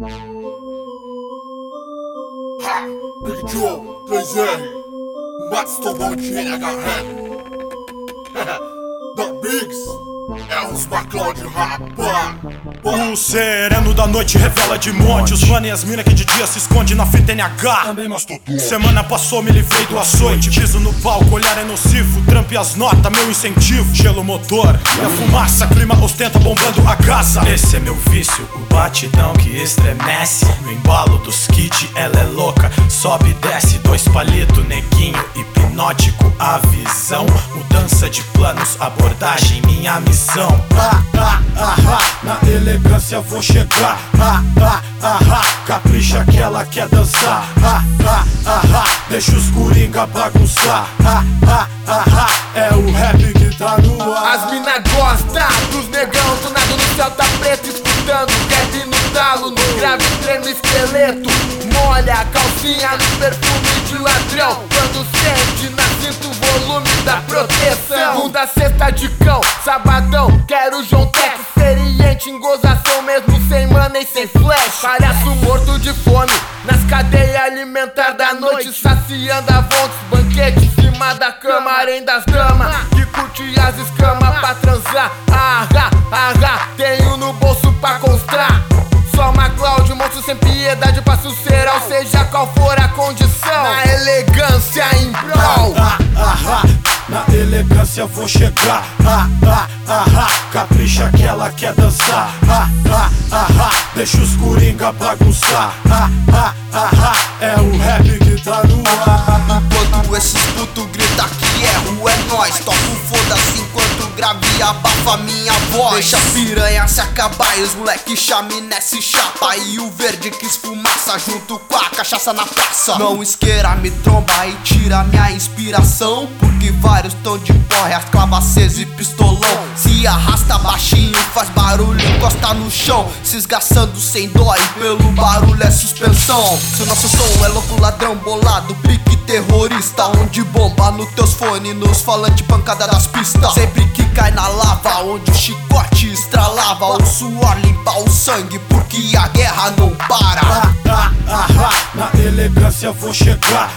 Ha! Big Joe, 3R, Matos tomou de NHR. Da Biggs. É os McCloud rapa O sereno da noite revela de monte. Os mano e as mina que de dia se esconde na fita NH Também mastodonte Semana passou, me livrei do açoite. Piso no palco, olhar é nocivo. Tramp e as notas, meu incentivo. Gelo motor e a fumaça. Clima ostenta bombando a casa Esse é meu vício, o batidão que estremece. No embalo dos kits, ela é louca. Sobe e desce, dois palito, neguinho Hipnótico, a visão Mudança de planos, abordagem, minha missão ah, ah, ah, ah, na elegância vou chegar. Ah, ah, ah, ah, capricha que ela quer dançar. Ah, ah, ah, ah, deixa os coringa bagunçar. Ah, ah, ah, ah, é o rap que tá no ar. As mina gosta dos negão, do nada no céu tá preto, escutando rap no talo, no grave treino esqueleto. Molha a calcinha no perfume de ladrão. Quando sente na cinta o volume da proteção. Segunda, sexta de cão, sabadão. Experiente em gozação, mesmo sem mana e sem flash. Palhaço morto de fome, nas cadeias alimentares da noite, saciando a vontes. Banquete em cima da cama, arém das damas. Que curte as escamas pra transar. Ah, ah, tenho no bolso pra constar. Só uma Cláudio, monstro sem piedade, passo será, seja qual for a condição. Na elegância em prol. Na elegância vou chegar. Ah, ah, ah, capricha que ela quer dançar. Ah, ah, ah, deixa os coringa bagunçar. Ah, ah, ah, é o rap que tá no ar. Enquanto esses puto grita que é rua, é nós. Toco foda-se enquanto grave abafa minha voz. Deixa a piranha se acabar e os moleque chaminé se chapa. E o verde que esfumaça junto com a cachaça na praça. Não esqueira, me tromba e tira minha inspiração. Vários tão de porre, as clavas acesa e pistolão. Se arrasta baixinho, faz barulho, encosta no chão. Se esgaçando sem dó e pelo barulho é suspensão. Se nosso som é louco, ladrão bolado, pique terrorista. Onde bomba no teus fones, nos falantes, pancada das pistas. Sempre que cai na lava, onde o chicote estralava. O suor limpa o sangue, porque a guerra não para. Ah, ah, ah, ah, na elegância vou chegar.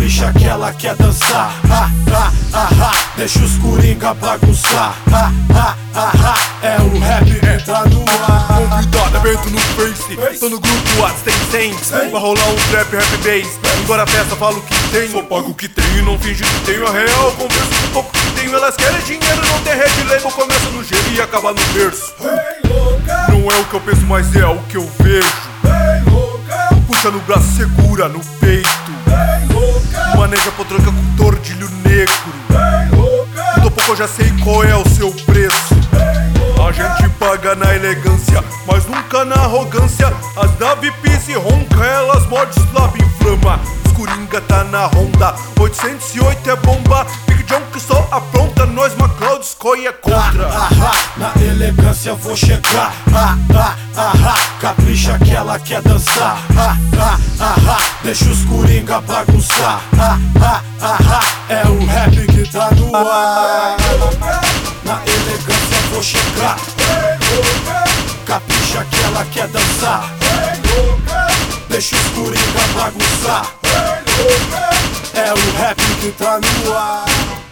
Capricha que ela quer dançar. Ah, ah, ah, ah, deixa os coringa bagunçar. Ah, ah, ah, ah, é o rap que tá no ar. Convidado, aberto no Face. Tô no grupo Whats tem 100. Vai rolar um trap rap bass. Embora a festa fala o que tem. Só pago o que tenho, não finge que tenho a real. Converso com o pouco que tenho. Elas querem dinheiro, não tem red label. Começa no gelo e acaba no berço. Não é o que eu penso, mas é o que eu vejo. Puxa no braço, segura no peito. Maneja potranca com tordilho negro. Do pouco eu já sei qual é o seu preço. A gente paga na elegância, mas nunca na arrogância. As da VIP se ronca, elas morde, slab inflama. Os tá na ronda, 808 é bomba. Big John que só apronta, nós MacLeod escolhe é contra. Ah, ah, na elegância vou chegar. Ah, ah, ah, ah, capricha que ela quer dançar. Ah, ah, ah, ah, deixa os coringa bagunçar. Ah, ah, ah, ah, é o rap que tá no ar. Na elegância vou chegar. Capricha que ela quer dançar. Deixa os coringa bagunçar. É o rap que tá no ar.